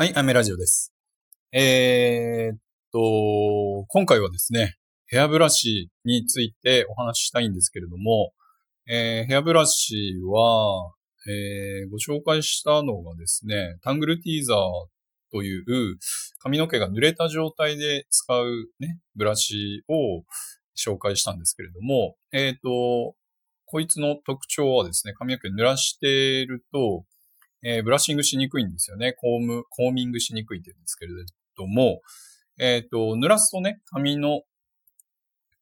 はい、アメラジオです。えー、っと、今回はですね、ヘアブラシについてお話ししたいんですけれども、えー、ヘアブラシは、えー、ご紹介したのがですね、タングルティーザーという髪の毛が濡れた状態で使うね、ブラシを紹介したんですけれども、えっ、と、こいつの特徴はですね、髪の毛濡らしていると、えー、ブラッシングしにくいんですよね。コーム、コーミングしにくいって言うんですけれども、えっ、ー、と、濡らすとね、髪の、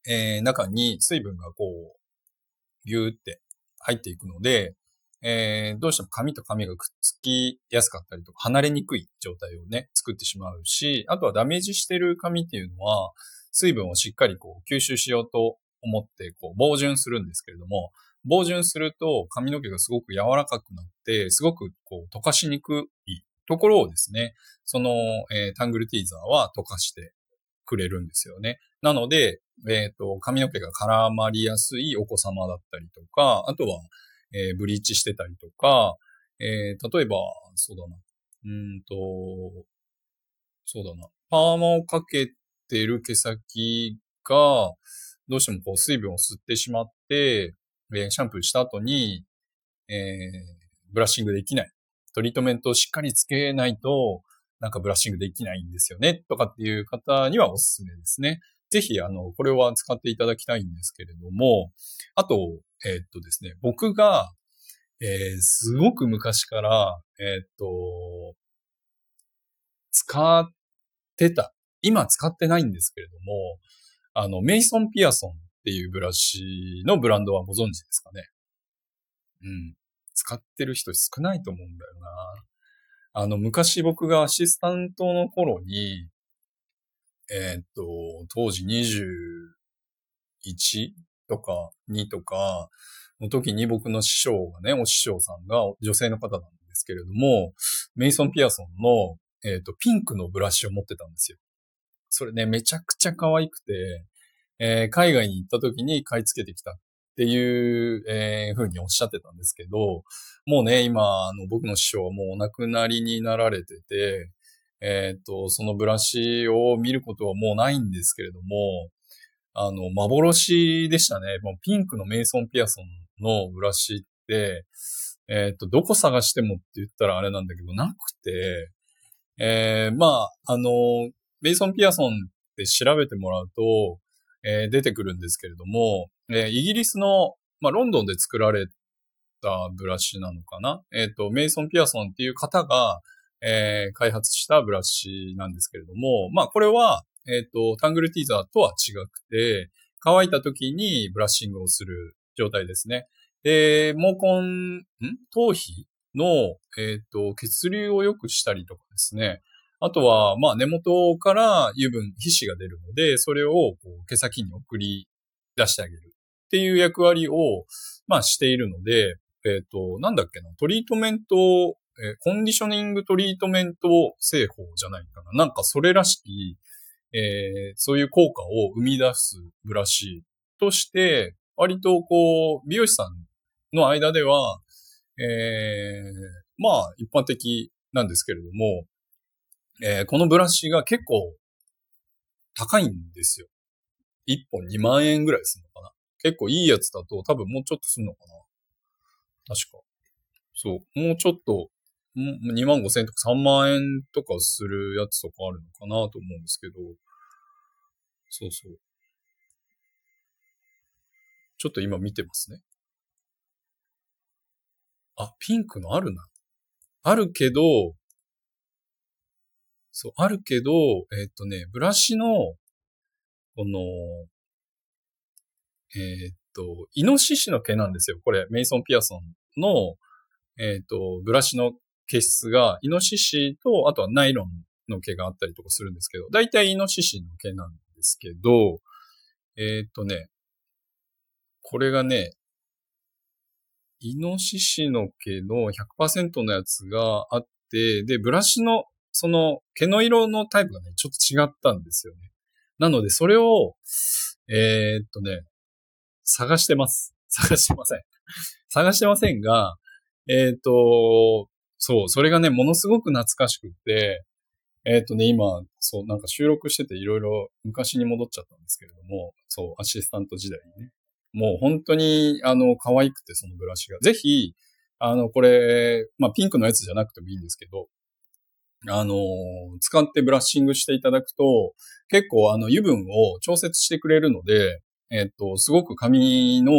えー、中に水分がこう、ギューって入っていくので、えー、どうしても髪と髪がくっつきやすかったりとか、離れにくい状態をね、作ってしまうし、あとはダメージしてる髪っていうのは、水分をしっかりこう吸収しようと思って、こう、防潤するんですけれども、防潤すると髪の毛がすごく柔らかくなって、すごくこう溶かしにくいところをですね、その、えー、タングルティーザーは溶かしてくれるんですよね。なので、えっ、ー、と、髪の毛が絡まりやすいお子様だったりとか、あとは、えー、ブリーチしてたりとか、えー、例えば、そうだな、うんと、そうだな、パーマをかけてる毛先が、どうしてもこう水分を吸ってしまって、えシャンプーした後に、えー、ブラッシングできない。トリートメントをしっかりつけないと、なんかブラッシングできないんですよね、とかっていう方にはおすすめですね。ぜひ、あの、これは使っていただきたいんですけれども、あと、えー、っとですね、僕が、えー、すごく昔から、えー、っと、使ってた。今使ってないんですけれども、あの、メイソン・ピアソンっていうブラシのブランドはご存知ですかねうん。使ってる人少ないと思うんだよな。あの、昔僕がアシスタントの頃に、えー、っと、当時21とか2とかの時に僕の師匠がね、お師匠さんが女性の方なんですけれども、メイソン・ピアソンの、えー、っと、ピンクのブラシを持ってたんですよ。それね、めちゃくちゃ可愛くて、えー、海外に行った時に買い付けてきたっていう、えー、ふうにおっしゃってたんですけど、もうね、今、あの、僕の師匠はもうお亡くなりになられてて、えっ、と、そのブラシを見ることはもうないんですけれども、あの、幻でしたね。もうピンクのメイソン・ピアソンのブラシって、えっ、と、どこ探してもって言ったらあれなんだけど、なくて、えー、まあ、あの、メイソン・ピアソンって調べてもらうと、えー、出てくるんですけれども、えー、イギリスの、まあ、ロンドンで作られたブラシなのかな？えっ、ー、と、メイソン・ピアソンっていう方が、えー、開発したブラシなんですけれども、まあ、これは、えっ、と、タングルティーザーとは違くて、乾いた時にブラッシングをする状態ですね。で、毛根、ん？頭皮の、えっ、と、血流を良くしたりとかですね。あとは、まあ、根元から油分、皮脂が出るので、それをこう毛先に送り出してあげるっていう役割を、まあ、しているので、えっ、ー、と、なんだっけな、トリートメント、えー、コンディショニングトリートメント製法じゃないかな。なんかそれらしき、えー、そういう効果を生み出すブラシとして、割とこう、美容師さんの間では、えー、まあ、一般的なんですけれども、えー、このブラシが結構高いんですよ。1本2万円ぐらいするのかな。結構いいやつだと多分もうちょっとするのかな。確か。そう。もうちょっと、2万5千円とか3万円とかするやつとかあるのかなと思うんですけど。そうそう。ちょっと今見てますね。あ、ピンクのあるな。あるけど、そう、あるけど、えっ、とね、ブラシの、この、えっ、と、イノシシの毛なんですよ。これ、メイソン・ピアソンの、えっ、と、ブラシの毛質が、イノシシと、あとはナイロンの毛があったりとかするんですけど、だいたいイノシシの毛なんですけど、えっ、とね、これがね、イノシシの毛の100%のやつがあって、で、ブラシのその毛の色のタイプがね、ちょっと違ったんですよね。なので、それを、えー、っとね、探してます。探してません。探してませんが、えー、っと、そう、それがね、ものすごく懐かしくって、えっ、とね、今、そう、なんか収録してていろいろ昔に戻っちゃったんですけれども、そう、アシスタント時代にね。もう本当に、あの、可愛くて、そのブラシが。ぜひ、あの、これ、まあ、ピンクのやつじゃなくてもいいんですけど、あの、使ってブラッシングしていただくと、結構あの油分を調節してくれるので、えっと、すごく髪の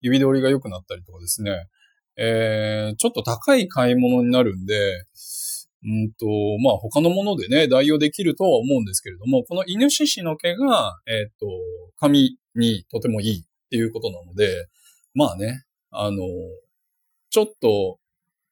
指通りが良くなったりとかですね、えー、ちょっと高い買い物になるんで、うんと、まあ他のものでね、代用できるとは思うんですけれども、このイノシシの毛が、えっ、と、髪にとてもいいっていうことなので、まあね、あの、ちょっと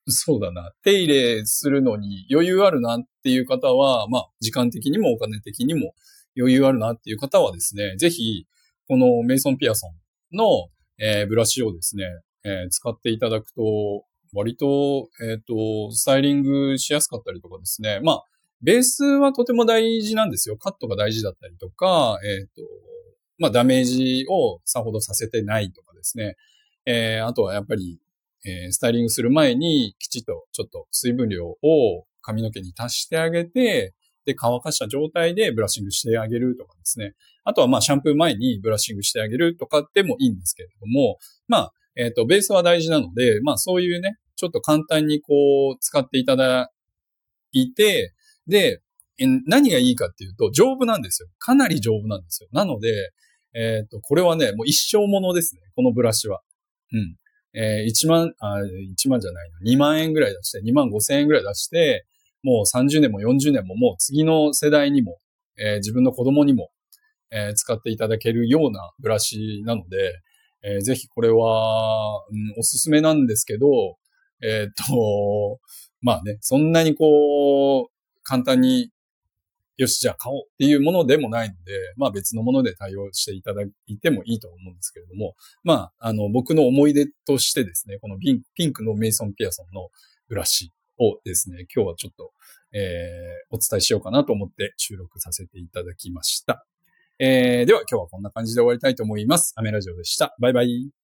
そうだな。手入れするのに余裕あるなっていう方は、まあ、時間的にもお金的にも余裕あるなっていう方はですね、ぜひ、このメイソン・ピアソンの、えー、ブラシをですね、えー、使っていただくと、割と、えっ、ー、と、スタイリングしやすかったりとかですね。まあ、ベースはとても大事なんですよ。カットが大事だったりとか、えっ、と、まあ、ダメージをさほどさせてないとかですね。えー、あとはやっぱり、えー、スタイリングする前にきちっとちょっと水分量を髪の毛に足してあげて、で、乾かした状態でブラッシングしてあげるとかですね。あとはまあシャンプー前にブラッシングしてあげるとかでもいいんですけれども、まあ、えっ、ー、と、ベースは大事なので、まあそういうね、ちょっと簡単にこう使っていただいて、で、何がいいかっていうと、丈夫なんですよ。かなり丈夫なんですよ。なので、えっ、ー、と、これはね、もう一生ものですね。このブラシは。うん。えー、1万、あ、1万じゃないの、2万円ぐらい出して、2万5千円ぐらい出して、もう30年も40年ももう次の世代にも、えー、自分の子供にも、えー、使っていただけるようなブラシなので、えー、ぜひこれは、うん、おすすめなんですけど、えっと、まあね、そんなにこう、簡単によし、じゃあ買おうっていうものでもないので、まあ別のもので対応していただいてもいいと思うんですけれども、まあ、あの、僕の思い出としてですね、このピンクのメイソン・ピアソンのブラシをですね、今日はちょっと、えー、お伝えしようかなと思って収録させていただきました。えー、では今日はこんな感じで終わりたいと思います。アメラジオでした。バイバイ。